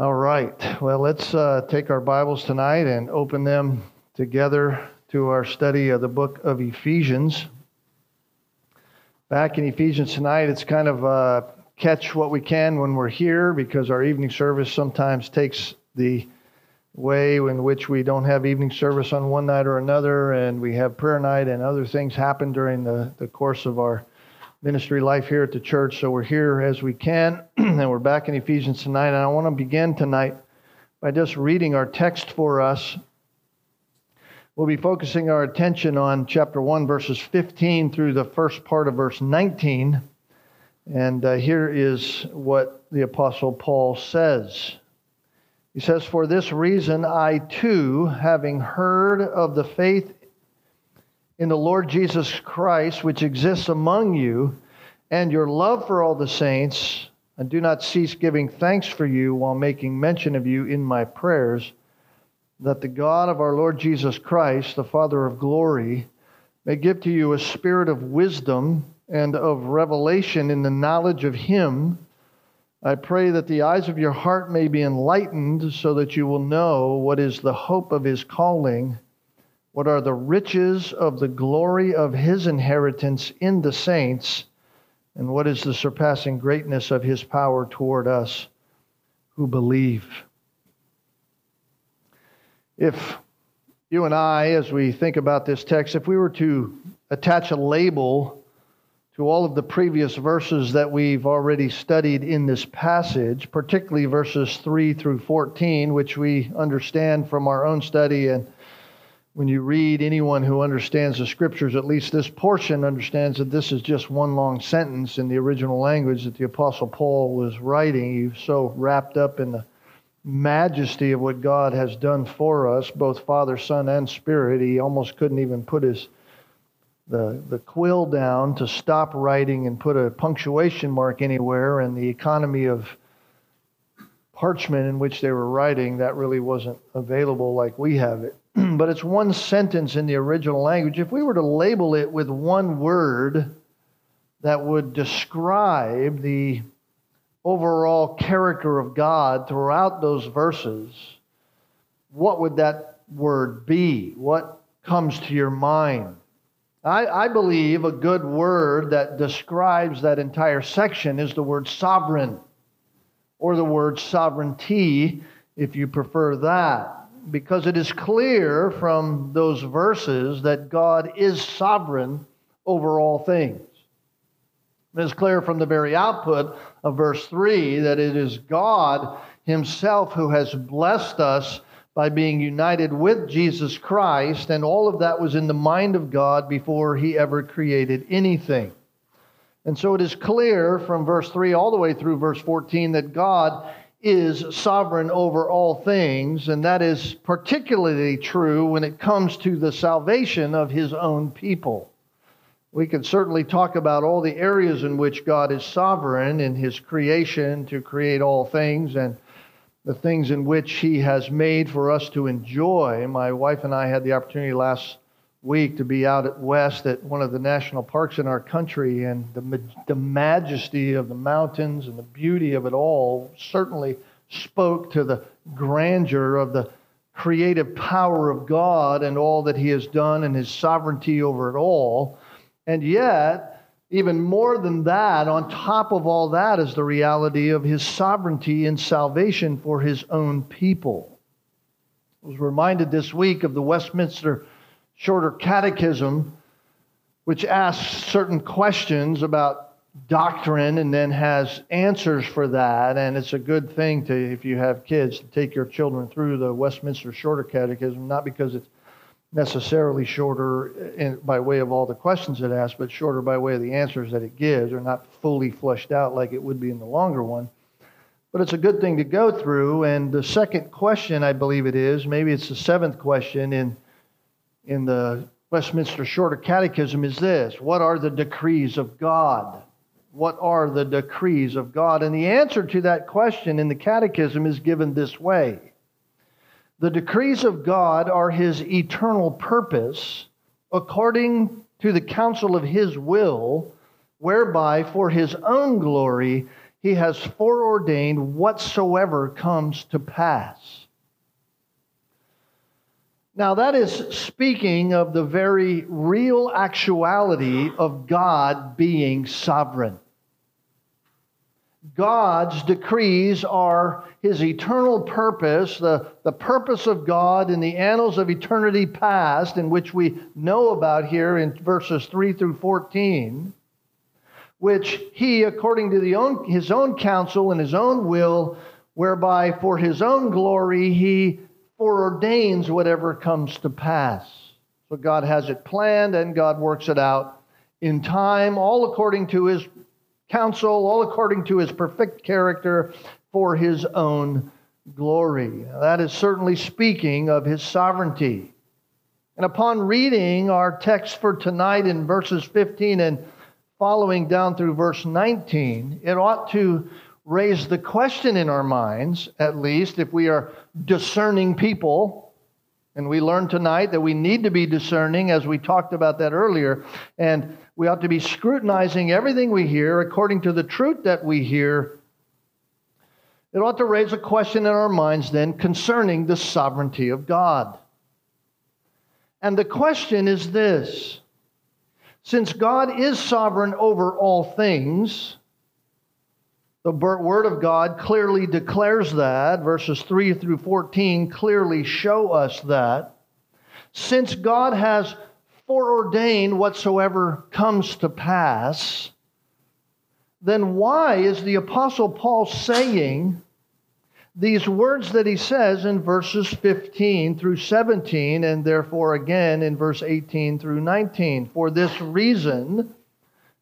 All right. Well, let's uh, take our Bibles tonight and open them together to our study of the book of Ephesians. Back in Ephesians tonight, it's kind of uh, catch what we can when we're here because our evening service sometimes takes the way in which we don't have evening service on one night or another, and we have prayer night and other things happen during the, the course of our ministry life here at the church. So we're here as we can, and we're back in Ephesians tonight. And I want to begin tonight by just reading our text for us. We'll be focusing our attention on chapter 1, verses 15 through the first part of verse 19. And uh, here is what the Apostle Paul says. He says, For this reason, I too, having heard of the faith in the Lord Jesus Christ, which exists among you, and your love for all the saints, and do not cease giving thanks for you while making mention of you in my prayers, that the God of our Lord Jesus Christ, the Father of glory, may give to you a spirit of wisdom and of revelation in the knowledge of Him. I pray that the eyes of your heart may be enlightened so that you will know what is the hope of His calling what are the riches of the glory of his inheritance in the saints? And what is the surpassing greatness of his power toward us who believe? If you and I, as we think about this text, if we were to attach a label to all of the previous verses that we've already studied in this passage, particularly verses 3 through 14, which we understand from our own study and when you read anyone who understands the scriptures, at least this portion understands that this is just one long sentence in the original language that the Apostle Paul was writing. He's so wrapped up in the majesty of what God has done for us, both Father, Son, and Spirit, he almost couldn't even put his the, the quill down to stop writing and put a punctuation mark anywhere, and the economy of parchment in which they were writing, that really wasn't available like we have it. but it's one sentence in the original language. If we were to label it with one word that would describe the overall character of God throughout those verses, what would that word be? What comes to your mind? I, I, believe a good word that describes that entire section is the word sovereign, or the word sovereignty, if you prefer that because it is clear from those verses that God is sovereign over all things. It is clear from the very output of verse 3 that it is God Himself who has blessed us by being united with Jesus Christ, and all of that was in the mind of God before He ever created anything. And so it is clear from verse 3 all the way through verse 14 that God is sovereign over all things, and that is particularly true when it comes to the salvation of his own people. We can certainly talk about all the areas in which God is sovereign in his creation to create all things and the things in which he has made for us to enjoy. My wife and I had the opportunity last week to be out at West at one of the national parks in our country, and the, the majesty of the mountains and the beauty of it all certainly spoke to the grandeur of the creative power of God and all that He has done and His sovereignty over it all. And yet, even more than that, on top of all that, is the reality of His sovereignty in salvation for His own people. I was reminded this week of the Westminster shorter catechism, which asks certain questions about doctrine and then has answers for that. And it's a good thing to, if you have kids, to take your children through the Westminster Shorter Catechism, not because it's necessarily shorter in, by way of all the questions it asks, but shorter by way of the answers that it gives, or not fully fleshed out like it would be in the longer one. But it's a good thing to go through. And the second question, I believe it is, maybe it's the seventh question in in the Westminster Shorter Catechism is this What are the decrees of God? What are the decrees of God? And the answer to that question in the Catechism is given this way The decrees of God are His eternal purpose according to the counsel of His will, whereby for His own glory he has foreordained whatsoever comes to pass. Now, that is speaking of the very real actuality of God being sovereign. God's decrees are his eternal purpose, the, the purpose of God in the annals of eternity past, in which we know about here in verses 3 through 14, which he, according to the own, his own counsel and his own will, whereby for his own glory he foreordains whatever comes to pass. So God has it planned and God works it out in time, all according to his counsel, all according to his perfect character for his own glory. That is certainly speaking of his sovereignty. And upon reading our text for tonight in verses 15 and following down through verse 19, it ought to raise the question in our minds, at least if we are discerning people. And we learned tonight that we need to be discerning, as we talked about that earlier. And we ought to be scrutinizing everything we hear according to the truth that we hear. It ought to raise a question in our minds then concerning the sovereignty of God. And the question is this Since God is sovereign over all things, the Word of God clearly declares that. Verses 3 through 14 clearly show us that. Since God has foreordained whatsoever comes to pass, then why is the Apostle Paul saying these words that he says in verses 15 through 17, and therefore again in verse 18 through 19? For this reason,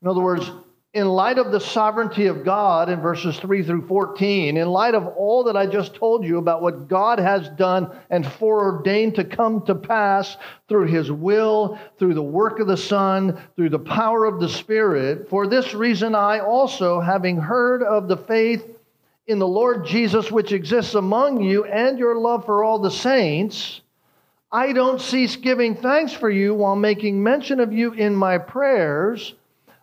in other words, in light of the sovereignty of God in verses 3 through 14, in light of all that I just told you about what God has done and foreordained to come to pass through his will, through the work of the Son, through the power of the Spirit, for this reason I also, having heard of the faith in the Lord Jesus which exists among you and your love for all the saints, I don't cease giving thanks for you while making mention of you in my prayers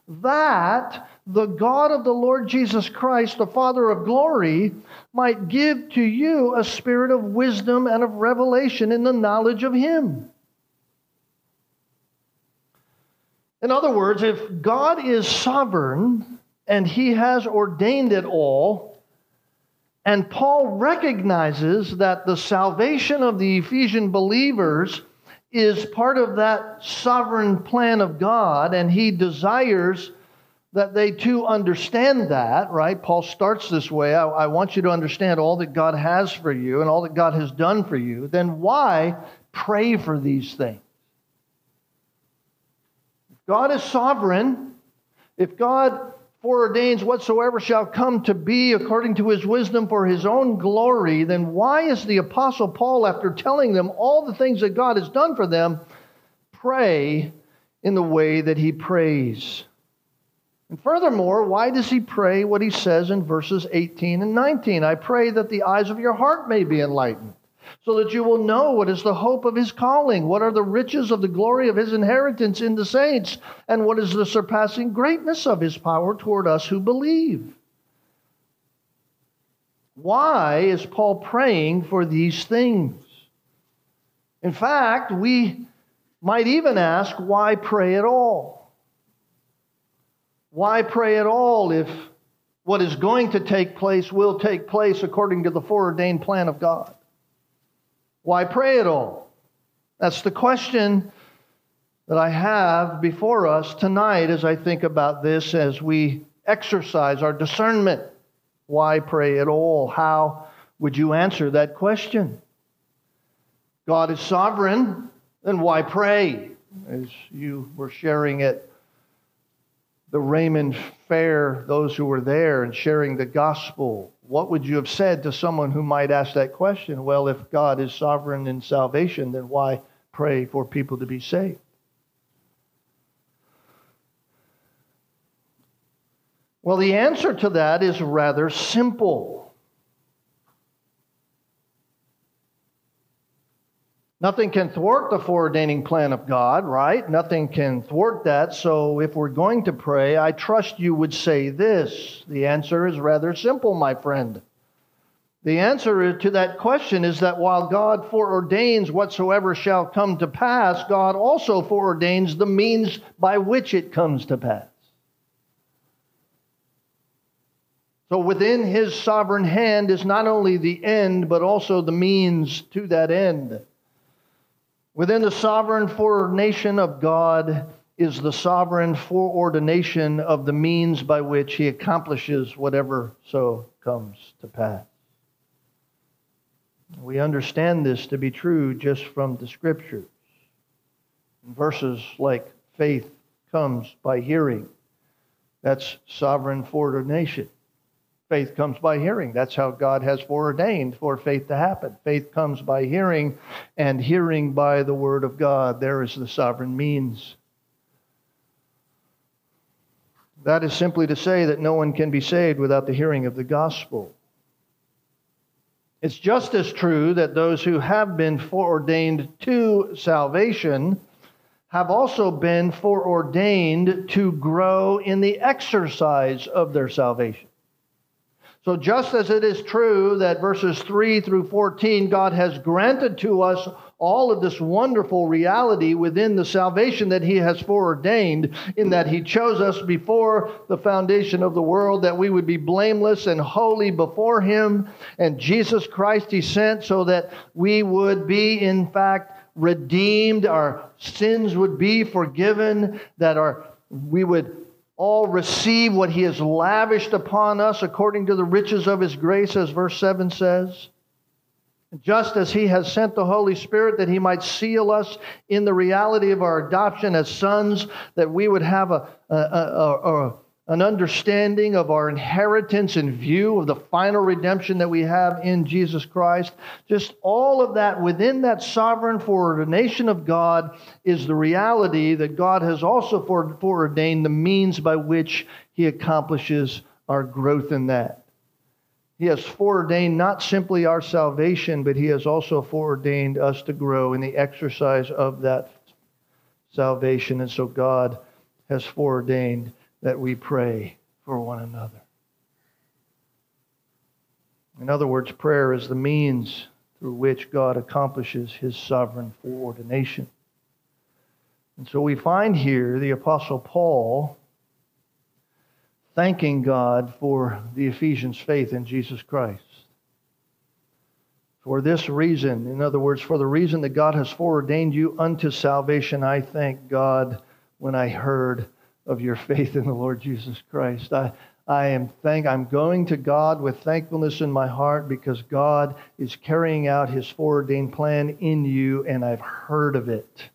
that the God of the Lord Jesus Christ, the Father of glory, might give to you a spirit of wisdom and of revelation in the knowledge of Him. In other words, if God is sovereign and He has ordained it all, and Paul recognizes that the salvation of the Ephesian believers is part of that sovereign plan of God, and he desires that they too understand that, right? Paul starts this way I, I, want you to understand all that God has for you and all that God has done for you. Then why pray for these things? God is sovereign, if God foreordains whatsoever shall come to be according to his wisdom for his own glory, then why is the Apostle Paul, after telling them all the things that God has done for them, pray in the way that he prays? And furthermore, why does he pray what he says in verses 18 and 19? I pray that the eyes of your heart may be enlightened so that you will know what is the hope of his calling, what are the riches of the glory of his inheritance in the saints, and what is the surpassing greatness of his power toward us who believe. Why is Paul praying for these things? In fact, we might even ask, why pray at all? Why pray at all if what is going to take place will take place according to the foreordained plan of God? Why pray at all? That's the question that I have before us tonight as I think about this, as we exercise our discernment. Why pray at all? How would you answer that question? God is sovereign, then why pray? As you were sharing at the Raymond Fair, those who were there, and sharing the gospel, what would you have said to someone who might ask that question? Well, if God is sovereign in salvation, then why pray for people to be saved? Well, the answer to that is rather simple. Nothing can thwart the foreordaining plan of God, right? Nothing can thwart that. So if we're going to pray, I trust you would say this. The answer is rather simple, my friend. The answer to that question is that while God foreordains whatsoever shall come to pass, God also foreordains the means by which it comes to pass. So within his sovereign hand is not only the end, but also the means to that end. Within the sovereign foreordination of God is the sovereign foreordination of the means by which he accomplishes whatever so comes to pass. We understand this to be true just from the scriptures. Verses like faith comes by hearing, that's sovereign foreordination. Faith comes by hearing. That's how God has foreordained for faith to happen. Faith comes by hearing, and hearing by the word of God. There is the sovereign means. That is simply to say that no one can be saved without the hearing of the gospel. It's just as true that those who have been foreordained to salvation have also been foreordained to grow in the exercise of their salvation. So, just as it is true that verses 3 through 14, God has granted to us all of this wonderful reality within the salvation that He has foreordained, in that He chose us before the foundation of the world, that we would be blameless and holy before Him, and Jesus Christ He sent so that we would be, in fact, redeemed, our sins would be forgiven, that our we would all receive what he has lavished upon us according to the riches of his grace, as verse 7 says. Just as he has sent the Holy Spirit that he might seal us in the reality of our adoption as sons, that we would have a, a, a, a an understanding of our inheritance in view of the final redemption that we have in Jesus Christ. Just all of that within that sovereign foreordination of God is the reality that God has also foreordained the means by which He accomplishes our growth in that. He has foreordained not simply our salvation, but He has also foreordained us to grow in the exercise of that salvation. And so God has foreordained that we pray for one another. In other words, prayer is the means through which God accomplishes his sovereign foreordination. And so we find here the Apostle Paul thanking God for the Ephesians' faith in Jesus Christ. For this reason, in other words, for the reason that God has foreordained you unto salvation, I thank God when I heard of your faith in the Lord Jesus Christ. I, I am thank I'm going to God with thankfulness in my heart because God is carrying out his foreordained plan in you and I've heard of it.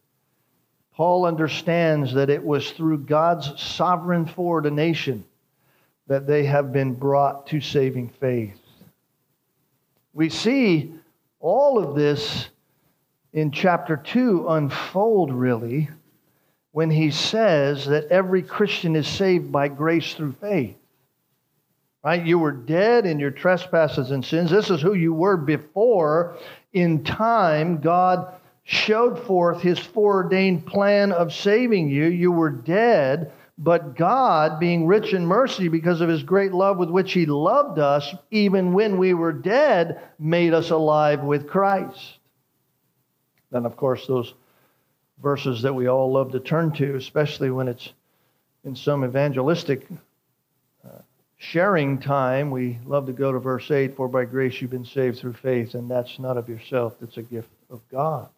Paul understands that it was through God's sovereign foreordination that they have been brought to saving faith. We see all of this in chapter 2 unfold really when he says that every Christian is saved by grace through faith. Right? You were dead in your trespasses and sins. This is who you were before. In time, God showed forth his foreordained plan of saving you. You were dead, but God, being rich in mercy because of his great love with which he loved us, even when we were dead, made us alive with Christ. Then, of course, those verses that we all love to turn to, especially when it's in some evangelistic uh, sharing time. We love to go to verse 8 For by grace you've been saved through faith, and that's not of yourself, it's a gift of God.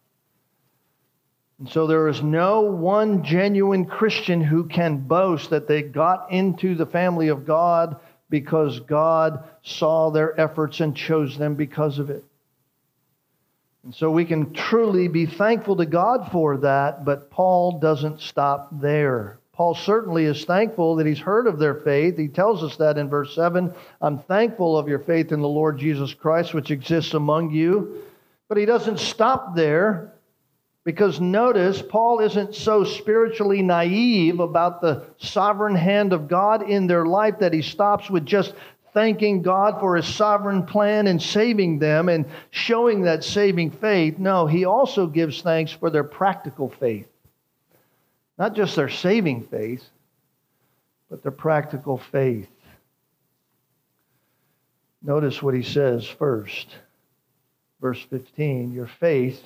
And so there is no one genuine Christian who can boast that they got into the family of God because God saw their efforts and chose them because of it. And so we can truly be thankful to God for that, but Paul doesn't stop there. Paul certainly is thankful that he's heard of their faith. He tells us that in verse 7 I'm thankful of your faith in the Lord Jesus Christ, which exists among you. But he doesn't stop there because notice, Paul isn't so spiritually naive about the sovereign hand of God in their life that he stops with just thanking God for his sovereign plan in saving them and showing that saving faith. No, he also gives thanks for their practical faith. Not just their saving faith, but their practical faith. Notice what he says first. Verse 15 Your faith,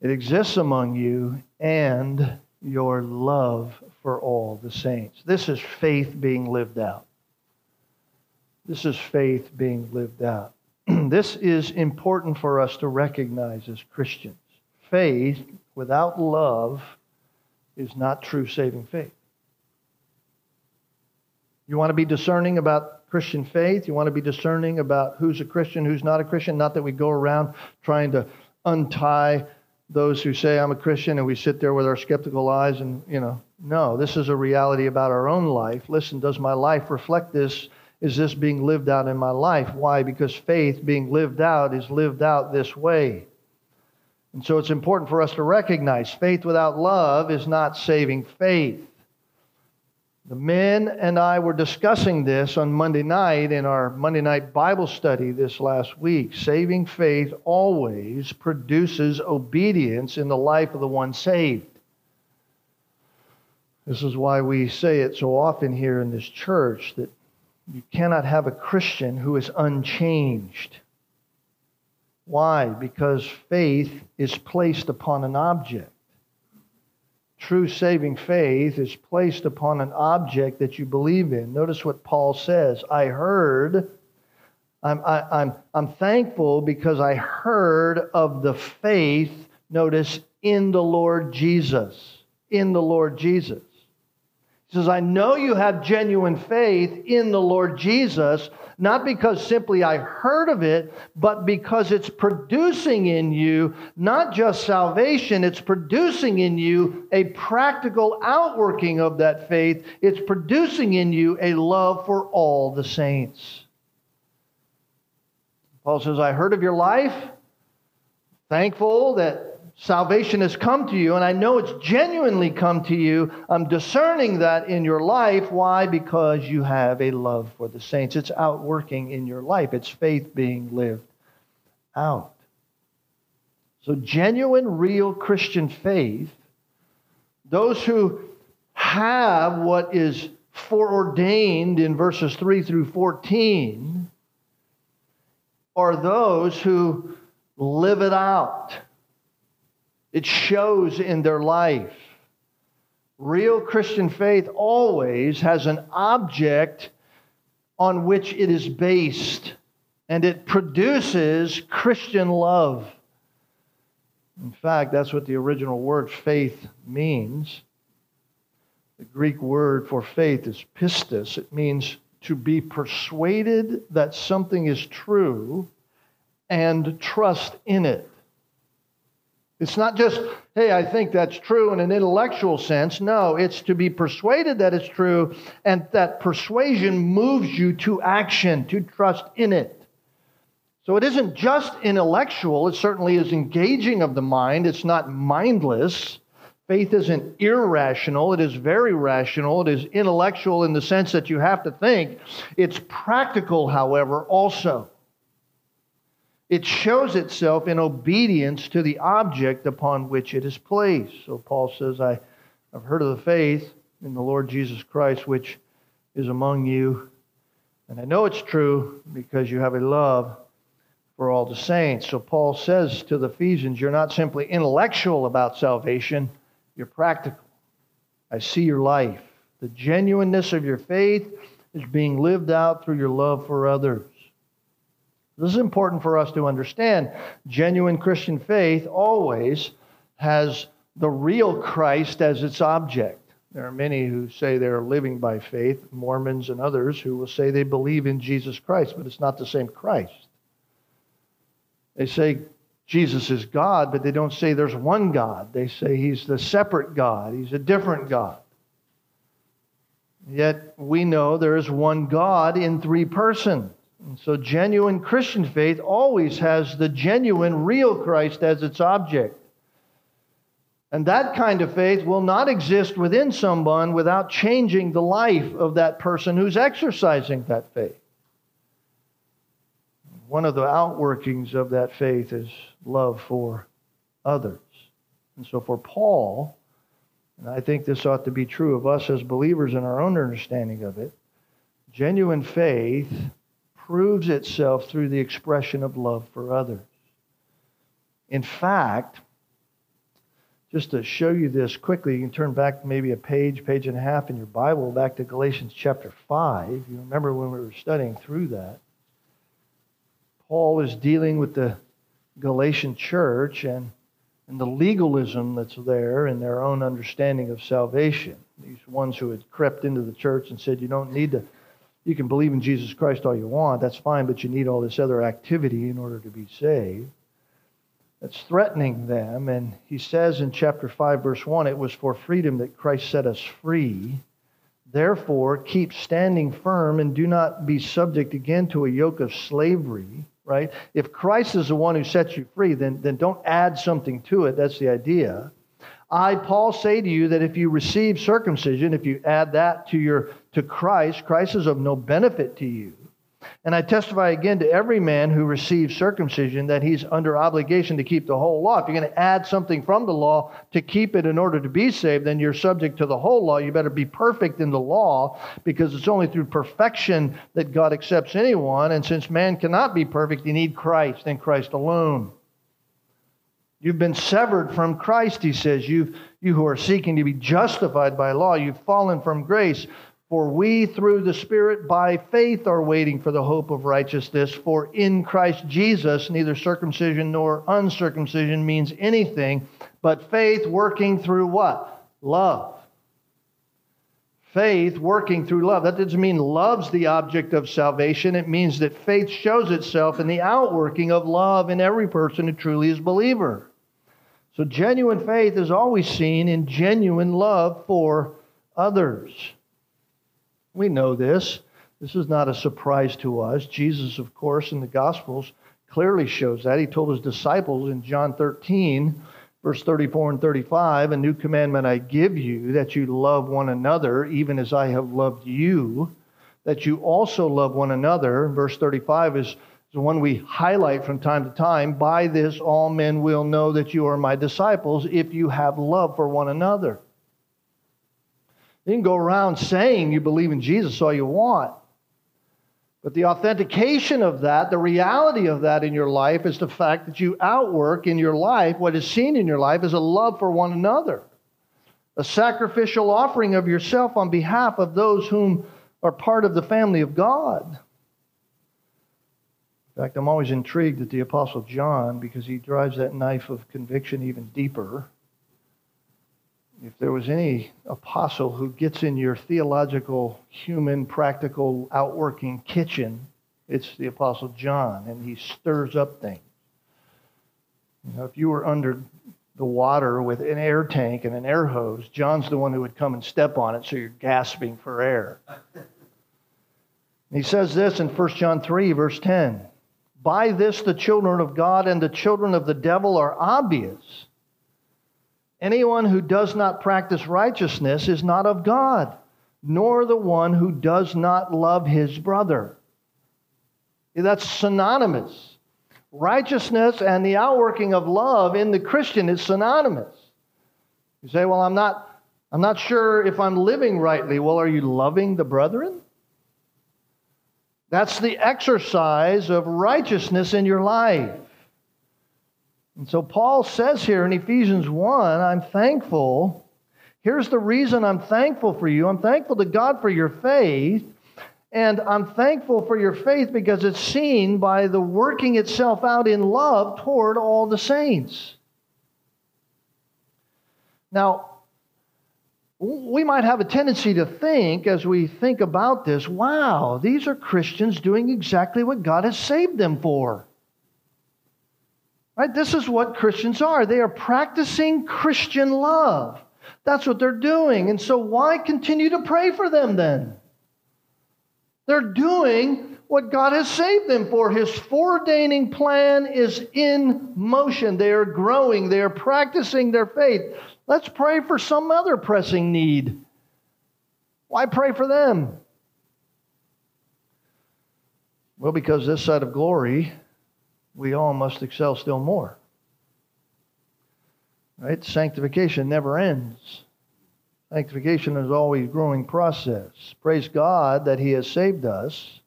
it exists among you, and your love for all the saints. This is faith being lived out. This is faith being lived out. this is important for us to recognize as Christians. Faith without love is not true saving faith. You want to be discerning about Christian faith? You want to be discerning about who's a Christian, who's not a Christian? Not that we go around trying to untie those who say I'm a Christian and we sit there with our skeptical eyes and, you know, no, this is a reality about our own life. Listen, does my life reflect this? Is this being lived out in my life? Why? Because faith being lived out is lived out this way. And so it's important for us to recognize faith without love is not saving faith. The men and I were discussing this on Monday night in our Monday night Bible study this last week. Saving faith always produces obedience in the life of the one saved. This is why we say it so often here in this church that you cannot have a Christian who is unchanged. Why? Because faith is placed upon an object true saving faith is placed upon an object that you believe in. Notice what Paul says I heard, I'm, I, am I'm, I'm thankful because I heard of the faith, notice, in the Lord Jesus. In the Lord Jesus. He says, I know you have genuine faith in the Lord Jesus, not because simply I heard of it, but because it's producing in you not just salvation, it's producing in you a practical outworking of that faith. It's producing in you a love for all the saints. Paul says, I heard of your life, thankful that salvation has come to you, and I know it's genuinely come to you. I'm discerning that in your life. Why? Because you have a love for the saints. It's outworking in your life, it's faith being lived out. So, genuine, real Christian faith, those who have what is foreordained in verses 3 through 14, are those who live it out it shows in their life. Real Christian faith always has an object on which it is based, and it produces Christian love. In fact, that's what the original word faith means. The Greek word for faith is pistis. It means to be persuaded that something is true and trust in it. It's not just, hey, I think that's true in an intellectual sense. No, it's to be persuaded that it's true, and that persuasion moves you to action, to trust in it. So it isn't just intellectual, it certainly is engaging of the mind. It's not mindless. Faith isn't irrational, it is very rational. It is intellectual in the sense that you have to think. It's practical, however, also. It shows itself in obedience to the object upon which it is placed. So Paul says, I've heard of the faith in the Lord Jesus Christ, which is among you. And I know it's true because you have a love for all the saints. So Paul says to the Ephesians, You're not simply intellectual about salvation, you're practical. I see your life. The genuineness of your faith is being lived out through your love for others. This is important for us to understand. Genuine Christian faith always has the real Christ as its object. There are many who say they're living by faith, Mormons and others who will say they believe in Jesus Christ, but it's not the same Christ. They say Jesus is God, but they don't say there's one God. They say he's the separate God, he's a different God. Yet we know there is one God in three persons. And so, genuine Christian faith always has the genuine, real Christ as its object. And that kind of faith will not exist within someone without changing the life of that person who's exercising that faith. one of the outworkings of that faith is love for others. And so for Paul, and I think this ought to be true of us as believers in our own understanding of it, genuine faith proves itself through the expression of love for others. In fact, just to show you this quickly, you can turn back maybe a page, page and a half in your Bible, back to Galatians chapter 5. You remember when we were studying through that. Paul is dealing with the Galatian church and, and the legalism that's there in their own understanding of salvation. These ones who had crept into the church and said, You don't need to, you can believe in Jesus Christ all you want, that's fine, but you need all this other activity in order to be saved that's threatening them. And he says in chapter 5, verse 1 it was for freedom that Christ set us free. Therefore, keep standing firm and do not be subject again to a yoke of slavery, right? If Christ is the one who sets you free, then, then don't add something to it. That's the idea. I, Paul, say to you that if you receive circumcision, if you add that to your to Christ, Christ is of no benefit to you. And I testify again to every man who receives circumcision that he's under obligation to keep the whole law. If you're going to add something from the law to keep it in order to be saved, then you're subject to the whole law. You better be perfect in the law because it's only through perfection that God accepts anyone. And since man cannot be perfect, you need Christ and Christ alone. You've been severed from Christ, he says. You, you who are seeking to be justified by law, you've fallen from grace. For we, through the Spirit, by faith, are waiting for the hope of righteousness. For in Christ Jesus, neither circumcision nor uncircumcision means anything, but faith working through what? Love. Faith working through love. That doesn't mean love's the object of salvation. It means that faith shows itself in the outworking of love in every person who truly is believer. So genuine faith is always seen in genuine love for others. We know this. This is not a surprise to us. Jesus, of course, in the Gospels clearly shows that. He told his disciples in John 13, verse 34 and 35, A new commandment I give you, that you love one another, even as I have loved you, that you also love one another. Verse 35 is the one we highlight from time to time. By this, all men will know that you are my disciples if you have love for one another. You can go around saying you believe in Jesus all you want. But the authentication of that, the reality of that in your life, is the fact that you outwork in your life what is seen in your life is a love for one another, a sacrificial offering of yourself on behalf of those whom are part of the family of God. In fact, I'm always intrigued at the Apostle John because he drives that knife of conviction even deeper if there was any apostle who gets in your theological, human, practical, outworking kitchen, it's the apostle John, and he stirs up things. You know, if you were under the water with an air tank and an air hose, John's the one who would come and step on it so you're gasping for air. he says this in 1 John 3, verse 10 By this the children of God and the children of the devil are obvious. Anyone who does not practice righteousness is not of God, nor the one who does not love his brother. That's synonymous. Righteousness and the outworking of love in the Christian is synonymous. You say, Well, I'm not, I'm not sure if I'm living rightly. Well, are you loving the brethren? That's the exercise of righteousness in your life. And so Paul says here in Ephesians 1 I'm thankful. Here's the reason I'm thankful for you. I'm thankful to God for your faith. And I'm thankful for your faith because it's seen by the working itself out in love toward all the saints. Now, we might have a tendency to think as we think about this wow, these are Christians doing exactly what God has saved them for. Right? This is what Christians are. They are practicing Christian love. That's what they're doing. And so, why continue to pray for them then? They're doing what God has saved them for. His foreordaining plan is in motion. They are growing, they are practicing their faith. Let's pray for some other pressing need. Why pray for them? Well, because this side of glory, we all must excel still more. Right? Sanctification never ends. Sanctification is always a growing process. Praise God that He has saved us.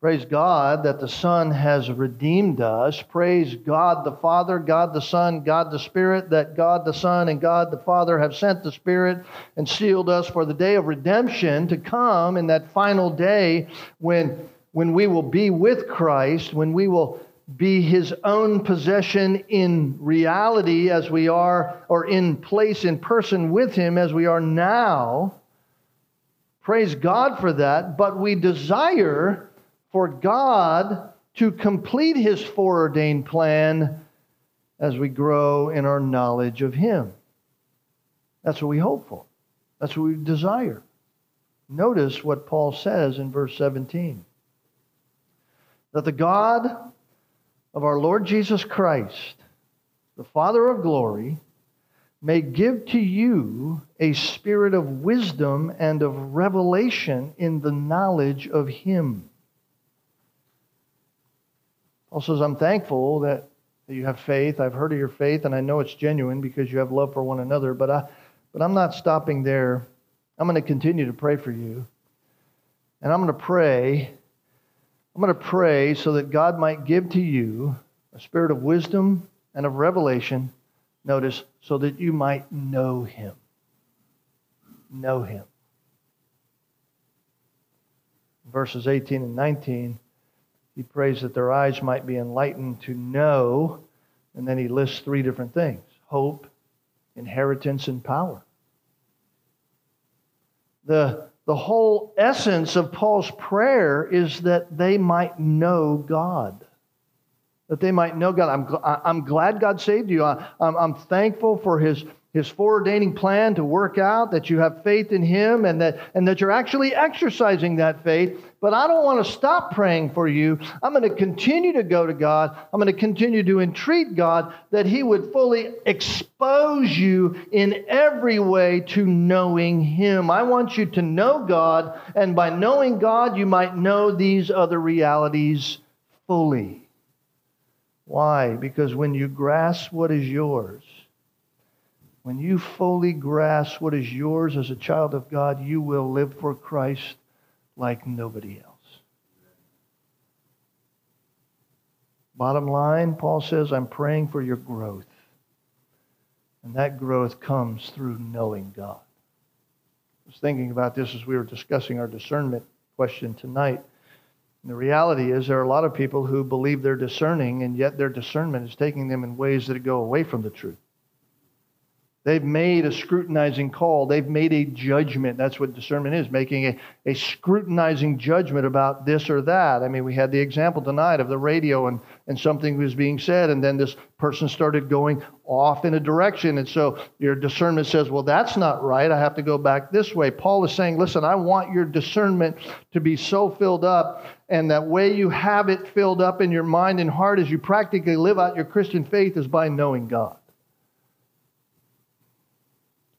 Praise God that the Son has redeemed us. Praise God the Father, God the Son, God the Spirit, that God the Son and God the Father have sent the Spirit and sealed us for the day of redemption to come in that final day when, when we will be with Christ, when we will be his own possession in reality as we are, or in place, in person with him as we are now. Praise God for that. But we desire for God to complete his foreordained plan as we grow in our knowledge of him. That's what we hope for. That's what we desire. Notice what Paul says in verse 17 that the God of our Lord Jesus Christ, the Father of glory, may give to you a spirit of wisdom and of revelation in the knowledge of Him. Paul says, I'm thankful that that you have faith. I've heard of your faith, and I know it's genuine because you have love for one another, but, I, but I'm not stopping there. I'm going to continue to pray for you. And I'm going to pray I'm going to pray so that God might give to you a spirit of wisdom and of revelation, notice, so that you might know Him. Know Him. Verses 18 and 19, he prays that their eyes might be enlightened to know, and then he lists three different things hope, inheritance, and power. The the whole essence of Paul's prayer is that they might know God. That they might know God. I'm, I'm glad God saved you. I, I'm, I'm thankful for his, his foreordaining plan to work out, that you have faith in him, and that, and that you're actually exercising that faith. But I don't want to stop praying for you. I'm going to continue to go to God. I'm going to continue to entreat God that He would fully expose you in every way to knowing Him. I want you to know God, and by knowing God, you might know these other realities fully. Why? Because when you grasp what is yours, when you fully grasp what is yours as a child of God, you will live for Christ like nobody else. Bottom line, Paul says, I'm praying for your growth. And that growth comes through knowing God. I was thinking about this as we were discussing our discernment question tonight. And the reality is, there are a lot of people who believe they're discerning, and yet their discernment is taking them in ways that go away from the truth. They've made a scrutinizing call. They've made a judgment. That's what discernment is, making a, a scrutinizing judgment about this or that. I mean, we had the example tonight of the radio and, and something was being said, and then this person started going off in a direction. And so your discernment says, well, that's not right. I have to go back this way. Paul is saying, listen, I want your discernment to be so filled up. And that way you have it filled up in your mind and heart as you practically live out your Christian faith is by knowing God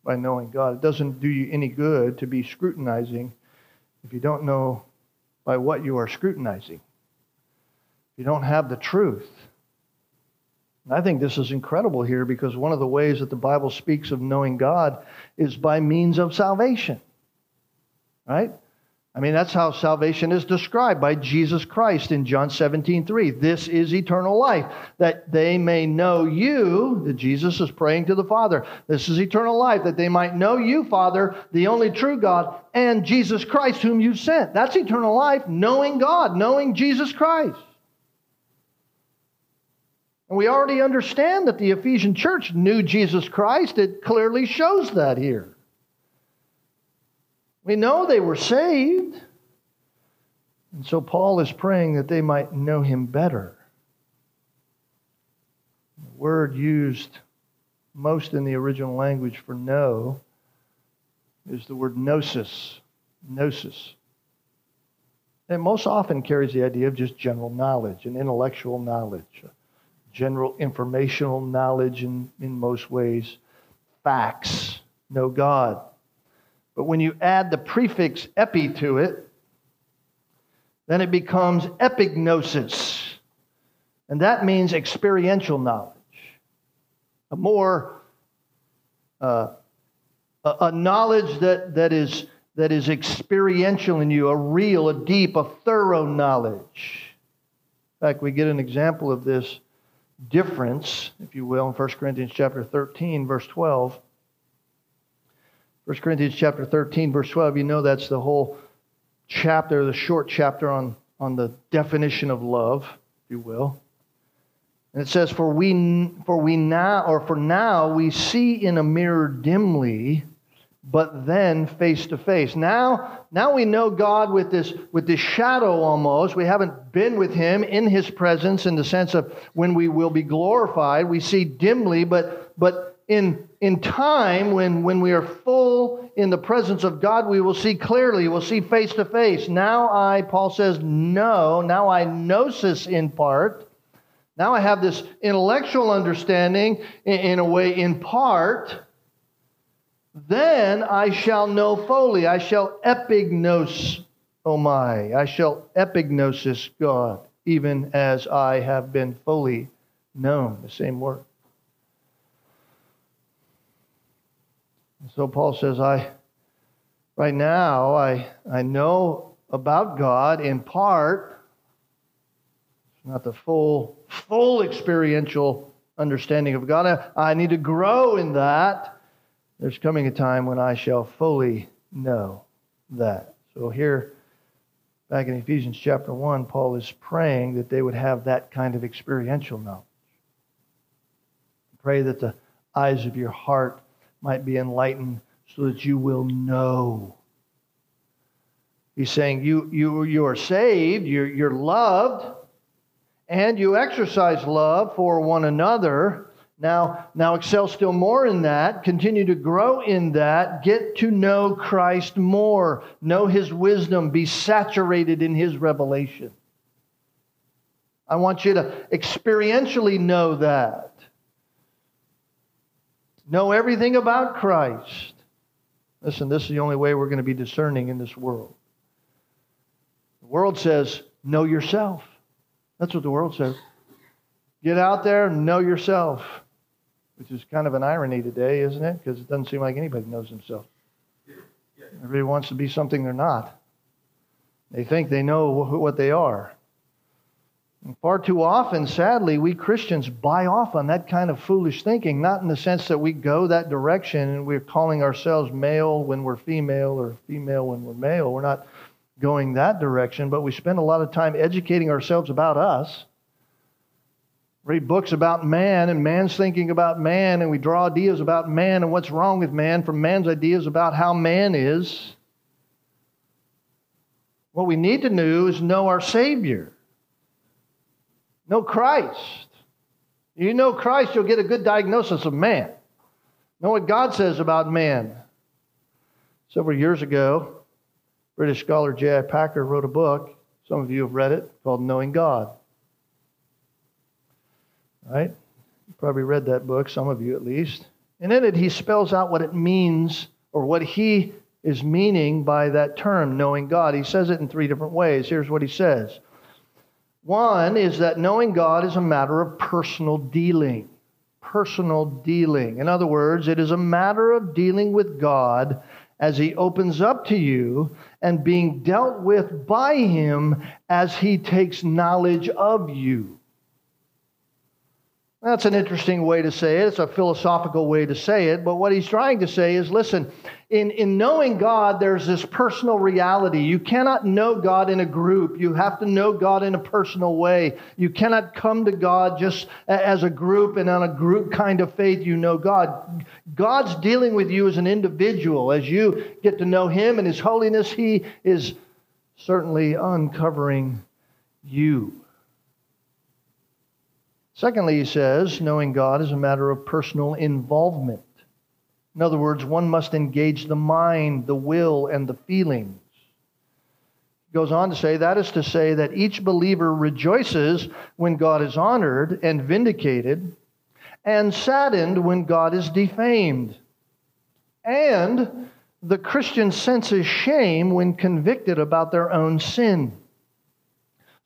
by knowing God. It doesn't do you any good to be scrutinizing if you don't know by what you are scrutinizing. You don't have the truth. And I think this is incredible here because one of the ways that the Bible speaks of knowing God is by means of salvation. Right? I mean, that's how salvation is described by Jesus Christ in John 17, 3. This is eternal life, that they may know you, that Jesus is praying to the Father. This is eternal life, that they might know you, Father, the only true God, and Jesus Christ, whom you sent. That's eternal life, knowing God, knowing Jesus Christ. And we already understand that the Ephesian church knew Jesus Christ. It clearly shows that here. We know they were saved. And so Paul is praying that they might know him better. The word used most in the original language for know is the word gnosis. Gnosis. It most often carries the idea of just general knowledge and intellectual knowledge, general informational knowledge in, in most ways, facts, know God. But when you add the prefix epi to it, Then it becomes epignosis. And that means experiential knowledge. A more, uh, a, knowledge that, that, is, that is experiential in you, a real, a deep, a thorough knowledge. In fact, we get an example of this difference, if you will, in 1 Corinthians chapter 13, verse 12. 1 Corinthians chapter 13, verse 12, you know that's the whole chapter, the short chapter on, on the definition of love, if you will. And it says, for we, for we now, or for now, we see in a mirror dimly, but then face to face. Now, now we know God with this, with this shadow almost. We haven't been with Him in His presence in the sense of when we will be glorified. We see dimly, but, but in, in time, when, when we are full in the presence of God, we will see clearly. We'll see face to face. Now I, Paul says, know. Now I gnosis in part. Now I have this intellectual understanding in, in a way in part then I shall know fully. I shall epignos, oh my. I shall epignosis God, even as I have been fully known. The same word. So Paul says, I right now I I know about God in part. Not the full full experiential understanding of God. I, I need to grow in that. There's coming a time when I shall fully know that. So here, back in Ephesians chapter 1, Paul is praying that they would have that kind of experiential knowledge. Pray that the eyes of your heart might be enlightened so that you will know. He's saying you, you, you are saved, you're, you're loved, and you exercise love for one another now, now excel still more in that, continue to grow in that, get to know Christ more, know his wisdom, be saturated in his revelation. I want you to experientially know that. Know everything about Christ. Listen, this is the only way we're going to be discerning in this world. The world says, know yourself. That's what the world says. Get out there, know yourself which is kind of an irony today, isn't it? Because it doesn't seem like anybody knows themselves. Everybody wants to be something they're not. They think they know what they are. Far too often, sadly, we Christians buy off on that kind of foolish thinking, not in the sense that we go that direction and we're calling ourselves male when we're female or female when we're male. We're not going that direction, but we spend a lot of time educating ourselves about us read books about man and man's thinking about man, and we draw ideas about man and what's wrong with man from man's ideas about how man is. What we need to do is know our Savior, know Christ. You know Christ, you'll get a good diagnosis of man. Know what God says about man. Several years ago, British scholar J.I. Packer wrote a book. Some of you have read it called Knowing God right? You probably read that book, some of you at least. And in it, he spells out what it means or what he is meaning by that term, knowing God. He says it in three different ways. Here's what he says One is that knowing God is a matter of personal dealing. Personal dealing. In other words, it is a matter of dealing with God as he opens up to you and being dealt with by him as he takes knowledge of you. That's an interesting way to say it. It's a philosophical way to say it. But what he's trying to say is listen, in, in knowing God, there's this personal reality. You cannot know God in a group. You have to know God in a personal way. You cannot come to God just as a group and on a group kind of faith you know God. God's dealing with you as an individual. As you get to know Him and His holiness, He is certainly uncovering you. Secondly, he says, knowing God is a matter of personal involvement. In other words, one must engage the mind, the will, and the feelings. He goes on to say, that is to say, that each believer rejoices when God is honored and vindicated, and saddened when God is defamed. And the Christian senses shame when convicted about their own sin.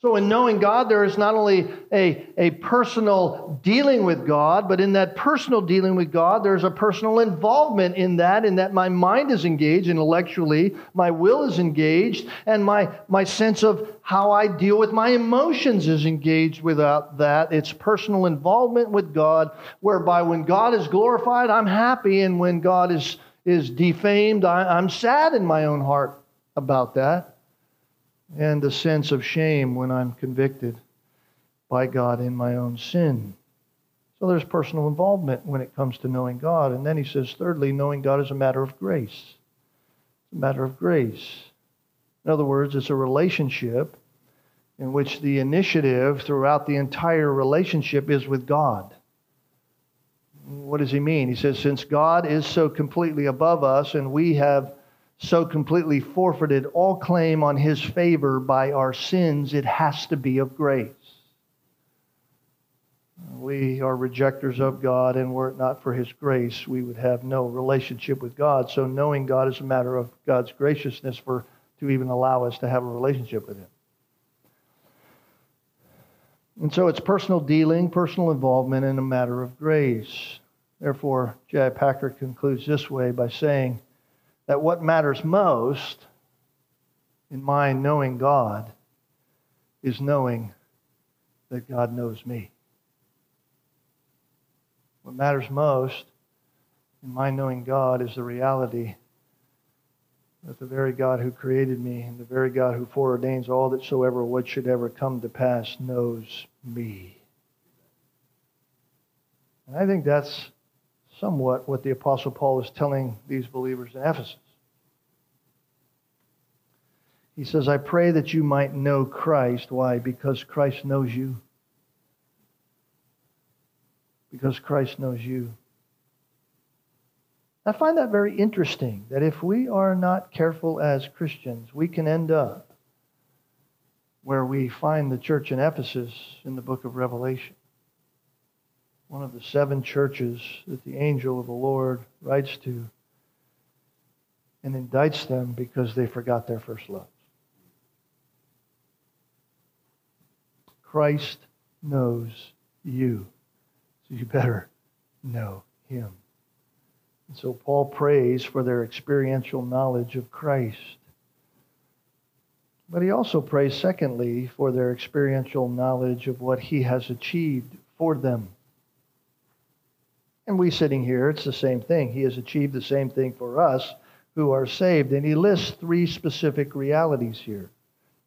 So, in knowing God, there is not only a, a personal dealing with God, but in that personal dealing with God, there's a personal involvement in that, in that my mind is engaged intellectually, my will is engaged, and my, my sense of how I deal with my emotions is engaged without that. It's personal involvement with God, whereby when God is glorified, I'm happy, and when God is, is defamed, I, I'm sad in my own heart about that and a sense of shame when I'm convicted by God in my own sin. So there's personal involvement when it comes to knowing God. And then he says, thirdly, knowing God is a matter of grace. It's a matter of grace. In other words, it's a relationship in which the initiative throughout the entire relationship is with God. What does he mean? He says, since God is so completely above us and we have so completely forfeited all claim on his favor by our sins, it has to be of grace. We are rejectors of God, and were it not for his grace, we would have no relationship with God. So, knowing God is a matter of God's graciousness for to even allow us to have a relationship with him. And so it's personal dealing, personal involvement, and a matter of grace. Therefore, J.I. Packer concludes this way by saying, that what matters most in my knowing God is knowing that God knows me. What matters most in my knowing God is the reality that the very God who created me and the very God who foreordains all that soever what should ever come to pass knows me. And I think that's somewhat what the Apostle Paul is telling these believers in Ephesus. He says, I pray that you might know Christ. Why? Because Christ knows you. Because Christ knows you. I find that very interesting that if we are not careful as Christians, we can end up where we find the church in Ephesus in the book of Revelation one of the seven churches that the angel of the Lord writes to and indicts them because they forgot their first love. Christ knows you, so you better know him. And so Paul prays for their experiential knowledge of Christ. But he also prays, secondly, for their experiential knowledge of what he has achieved for them. And we sitting here, it's the same thing. He has achieved the same thing for us who are saved. And he lists three specific realities here.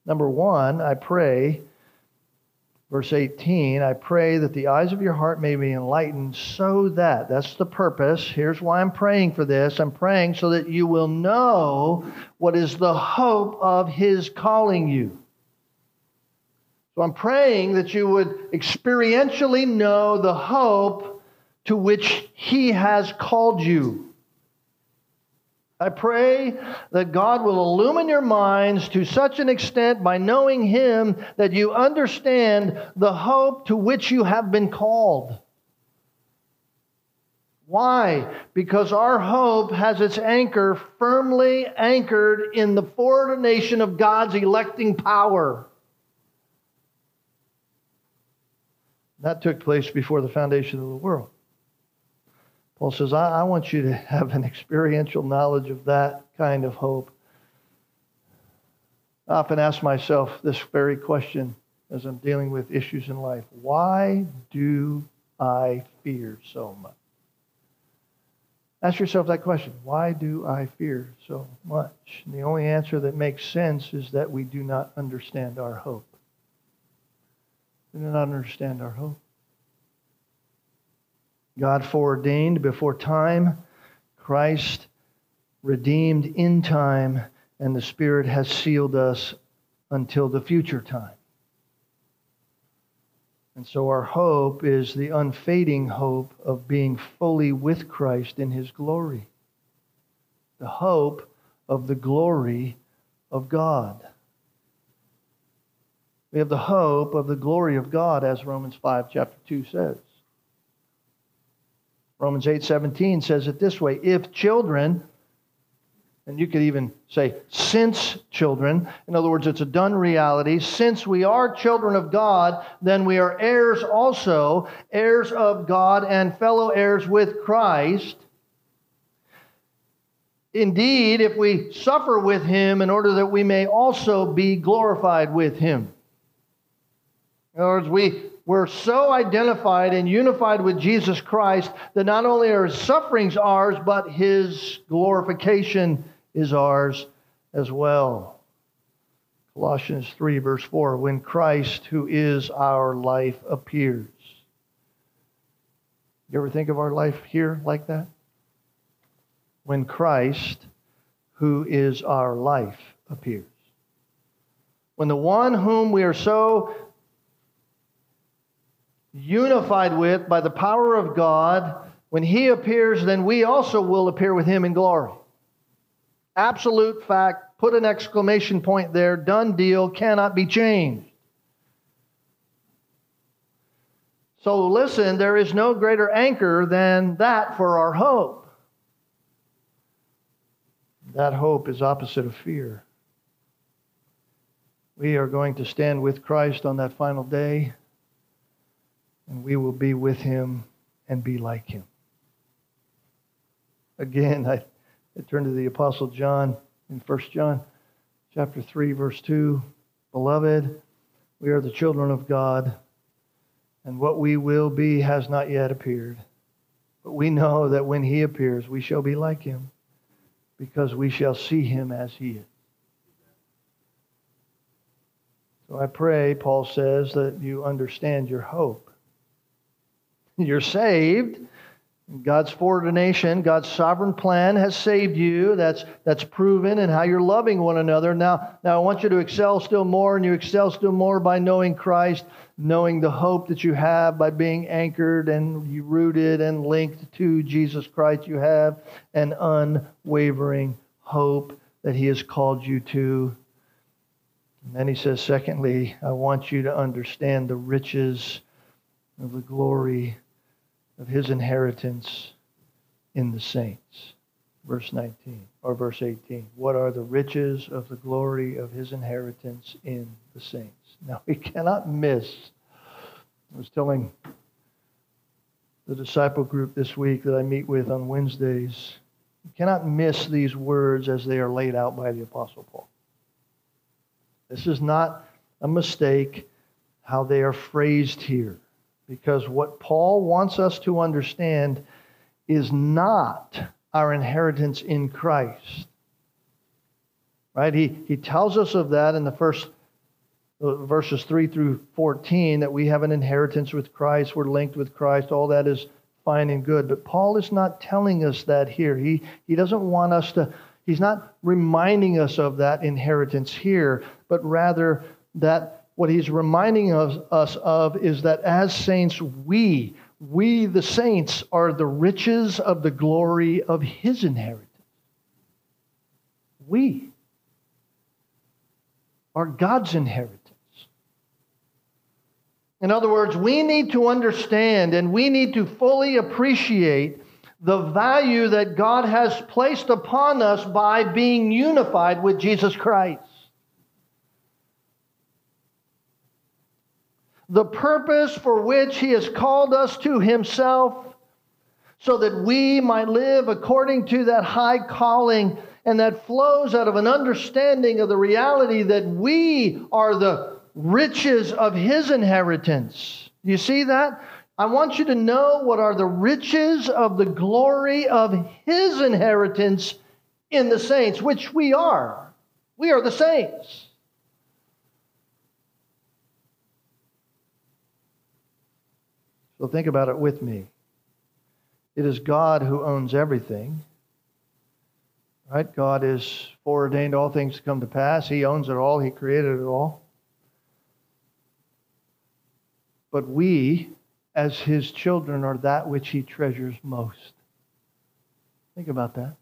Number one, I pray, verse 18, I pray that the eyes of your heart may be enlightened so that, that's the purpose. Here's why I'm praying for this. I'm praying so that you will know what is the hope of his calling you. So I'm praying that you would experientially know the hope to which He has called you. I pray that God will illumine your minds to such an extent by knowing Him that you understand the hope to which you have been called. Why? Because our hope has its anchor firmly anchored in the foreordination of God's electing power. That took place before the foundation of the world. Paul says, I, I want you to have an experiential knowledge of that kind of hope. I often ask myself this very question as I'm dealing with issues in life Why do I fear so much? Ask yourself that question. Why do I fear so much? And the only answer that makes sense is that we do not understand our hope. We do not understand our hope. God foreordained before time, Christ redeemed in time, and the Spirit has sealed us until the future time. And so our hope is the unfading hope of being fully with Christ in his glory. The hope of the glory of God. We have the hope of the glory of God, as Romans 5, chapter 2 says. Romans 8:17 says it this way, if children and you could even say, since children. In other words, it's a done reality. Since we are children of God, then we are heirs also, heirs of God and fellow heirs with Christ. Indeed, if we suffer with him in order that we may also be glorified with him. In other words, we, we're so identified and unified with Jesus Christ that not only are his sufferings ours, but his glorification is ours as well. Colossians 3, verse 4 when Christ, who is our life, appears. You ever think of our life here like that? When Christ, who is our life, appears. When the one whom we are so unified with by the power of God, when he appears, then we also will appear with him in glory. Absolute fact, put an exclamation point there, done deal, cannot be changed. So listen, there is no greater anchor than that for our hope. That hope is opposite of fear. We are going to stand with Christ on that final day, and we will be with him and be like him. Again, I I turn to the Apostle John in 1 John chapter 3, verse 2. Beloved, we are the children of God, and what we will be has not yet appeared. But we know that when he appears, we shall be like him, because we shall see him as he is. So I pray, Paul says, that you understand your hope. You're saved God's foreordination, God's sovereign plan has saved you. That's, that's proven in how you're loving one another. Now, now, I want you to excel still more, and you excel still more by knowing Christ, knowing the hope that you have by being anchored and rooted and linked to Jesus Christ. You have an unwavering hope that He has called you to. And then He says, secondly, I want you to understand the riches of the glory of his inheritance in the saints. Verse 19 or verse 18. What are the riches of the glory of his inheritance in the saints? Now, we cannot miss. I was telling the disciple group this week that I meet with on Wednesdays. You cannot miss these words as they are laid out by the Apostle Paul. This is not a mistake how they are phrased here. Because what Paul wants us to understand is not our inheritance in Christ. Right? He, he tells us of that in the first uh, verses 3 through 14 that we have an inheritance with Christ, we're linked with Christ, all that is fine and good. But Paul is not telling us that here. He, he doesn't want us to, he's not reminding us of that inheritance here, but rather that what he's reminding us, us of is that as saints, we, we the saints, are the riches of the glory of his inheritance. We are God's inheritance. In other words, we need to understand and we need to fully appreciate the value that God has placed upon us by being unified with Jesus Christ. The purpose for which He has called us to Himself, so that we might live according to that high calling and that flows out of an understanding of the reality that we are the riches of His inheritance. You see that? I want you to know what are the riches of the glory of His inheritance in the saints, which we are. We are the saints. So think about it with me. It is God who owns everything. Right? God has foreordained all things to come to pass. He owns it all. He created it all. But we, as his children, are that which he treasures most. Think about that.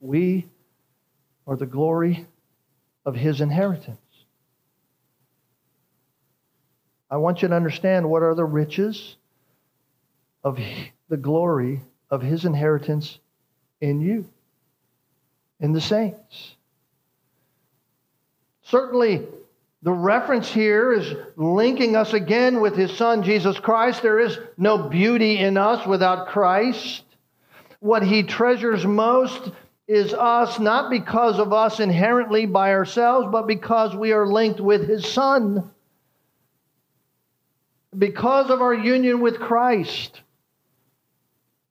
We are the glory of his inheritance. I want you to understand what are the riches of the glory of his inheritance in you. in the saints. Certainly, the reference here is linking us again with his son, Jesus Christ. There is no beauty in us without Christ. What he treasures most is us, not because of us inherently by ourselves, but because we are linked with his son. Because of our union with Christ,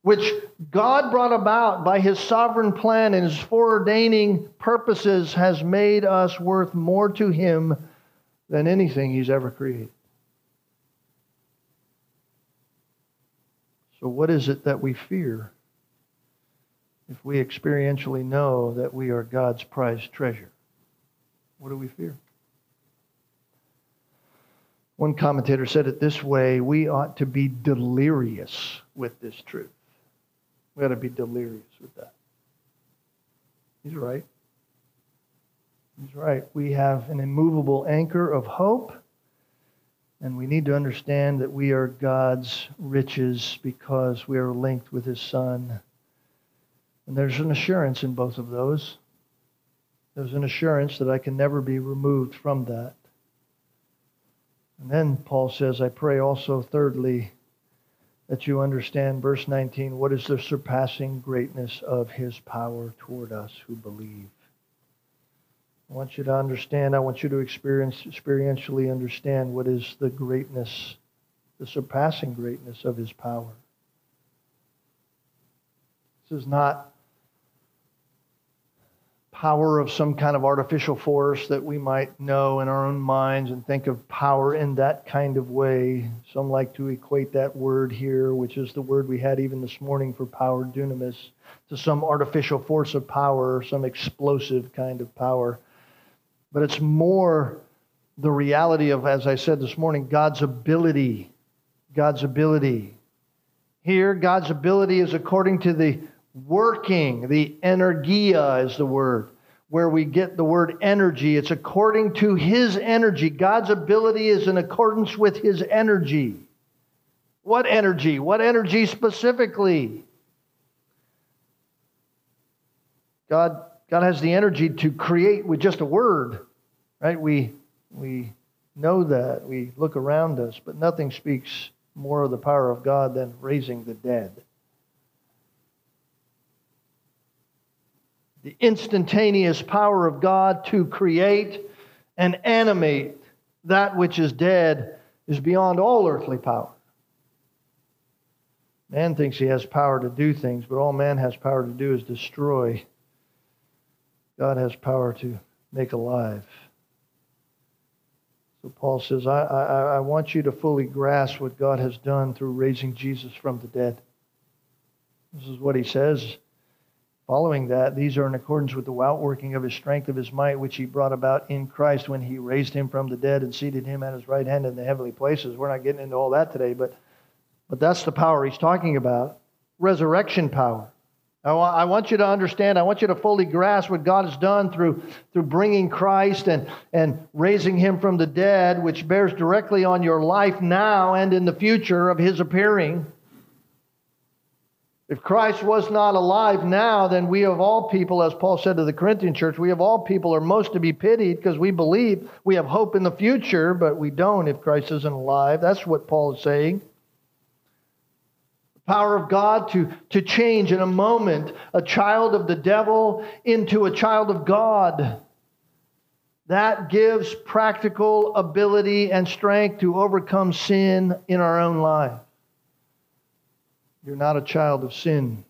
which God brought about by his sovereign plan and his foreordaining purposes, has made us worth more to him than anything he's ever created. So, what is it that we fear if we experientially know that we are God's prized treasure? What do we fear? One commentator said it this way we ought to be delirious with this truth. We ought to be delirious with that. He's right. He's right. We have an immovable anchor of hope, and we need to understand that we are God's riches because we are linked with His Son. And there's an assurance in both of those. There's an assurance that I can never be removed from that. And then Paul says, I pray also, thirdly, that you understand, verse 19, what is the surpassing greatness of his power toward us who believe. I want you to understand, I want you to experience, experientially understand what is the greatness, the surpassing greatness of his power. This is not power of some kind of artificial force that we might know in our own minds and think of power in that kind of way. Some like to equate that word here, which is the word we had even this morning for power, dunamis, to some artificial force of power, some explosive kind of power. But it's more the reality of, as I said this morning, God's ability. God's ability. Here, God's ability is according to the working. The energia is the word where we get the word energy. It's according to his energy. God's ability is in accordance with his energy. What energy? What energy specifically? God God has the energy to create with just a word, right? We, we know that. We look around us, but nothing speaks more of the power of God than raising the dead. The instantaneous power of God to create and animate that which is dead is beyond all earthly power. Man thinks he has power to do things, but all man has power to do is destroy God has power to make alive. So Paul says, I, I, I want you to fully grasp what God has done through raising Jesus from the dead. This is what he says. Following that, these are in accordance with the outworking of his strength of his might, which he brought about in Christ when he raised him from the dead and seated him at his right hand in the heavenly places. We're not getting into all that today, but, but that's the power he's talking about resurrection power. Now, I want you to understand, I want you to fully grasp what God has done through, through bringing Christ and, and raising him from the dead, which bears directly on your life now and in the future of his appearing. If Christ was not alive now, then we of all people, as Paul said to the Corinthian church, we of all people are most to be pitied because we believe we have hope in the future, but we don't if Christ isn't alive. That's what Paul is saying The power of God to, to change in a moment a child of the devil into a child of God. That gives practical ability and strength to overcome sin in our own life. You're not a child of sin,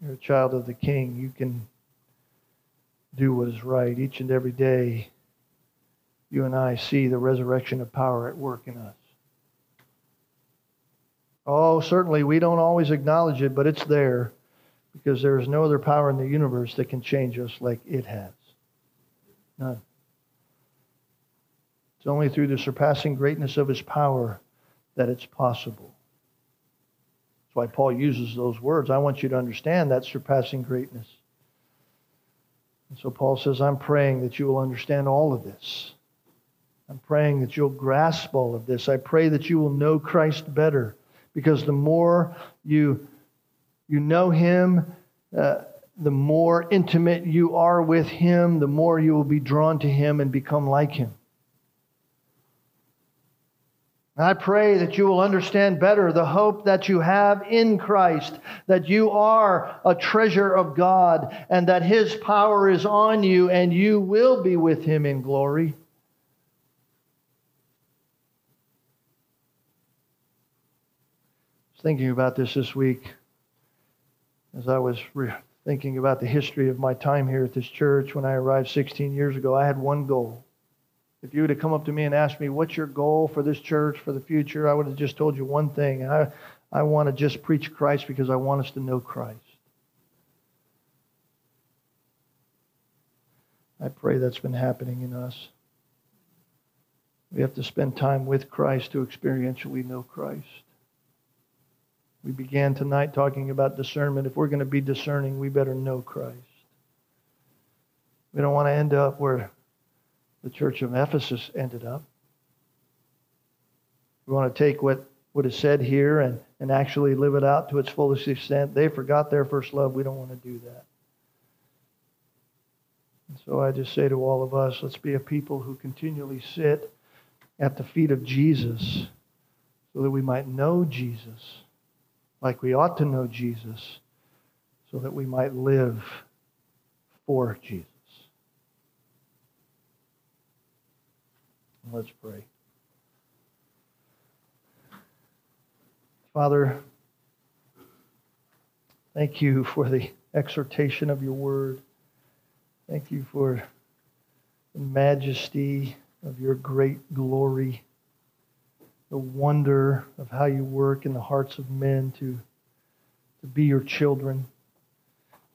you're a child of the King. You can do what is right each and every day. You and I see the resurrection of power at work in us. Oh, certainly, we don't always acknowledge it, but it's there because there is no other power in the universe that can change us like it has. None. It's only through the surpassing greatness of his power that it's possible. Why Paul uses those words. I want you to understand that surpassing greatness. And so Paul says, I'm praying that you will understand all of this. I'm praying that you'll grasp all of this. I pray that you will know Christ better because the more you, you know Him, uh, the more intimate you are with Him, the more you will be drawn to Him and become like Him. I pray that you will understand better the hope that you have in Christ, that you are a treasure of God, and that His power is on you, and you will be with Him in glory. I was thinking about this this week as I was re- thinking about the history of my time here at this church when I arrived 16 years ago. I had one goal if you would have come up to me and asked me, What's your goal for this church for the future? I would have just told you one thing. I, I want to just preach Christ because I want us to know Christ. I pray that's been happening in us. We have to spend time with Christ to experientially know Christ. We began tonight talking about discernment. If we're going to be discerning, we better know Christ. We don't want to end up where the church of Ephesus ended up. We want to take what, what is said here and, and actually live it out to its fullest extent. They forgot their first love. We don't want to do that. And so I just say to all of us, let's be a people who continually sit at the feet of Jesus so that we might know Jesus like we ought to know Jesus, so that we might live for Jesus. Let's pray. Father, thank you for the exhortation of your word. Thank you for the majesty of your great glory, the wonder of how you work in the hearts of men to, to be your children.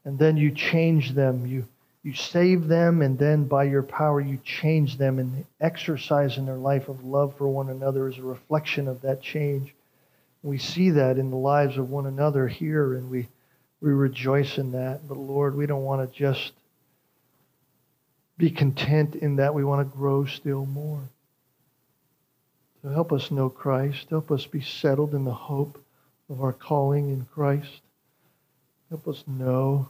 And then you change them. You you save them, and then by your power, you change them, and the exercise in their life of love for one another is a reflection of that change. We see that in the lives of one another here, and we, we rejoice in that. But Lord, we don't want to just be content in that. We want to grow still more. So help us know Christ. Help us be settled in the hope of our calling in Christ. Help us know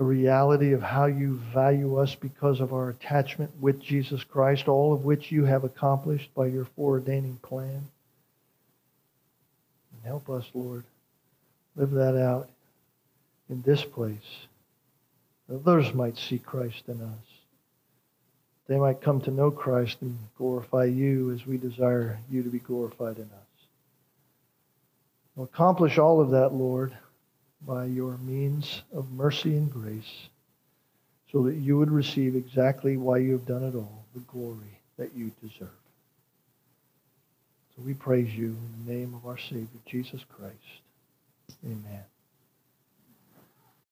the reality of how you value us because of our attachment with Jesus Christ, all of which you have accomplished by your foreordaining plan. And help us, Lord, live that out in this place. That others might see Christ in us. They might come to know Christ and glorify you as we desire you to be glorified in us. We'll accomplish all of that, Lord by your means of mercy and grace, so that you would receive exactly why you have done it all, the glory that you deserve. So we praise you in the name of our Savior, Jesus Christ. Amen.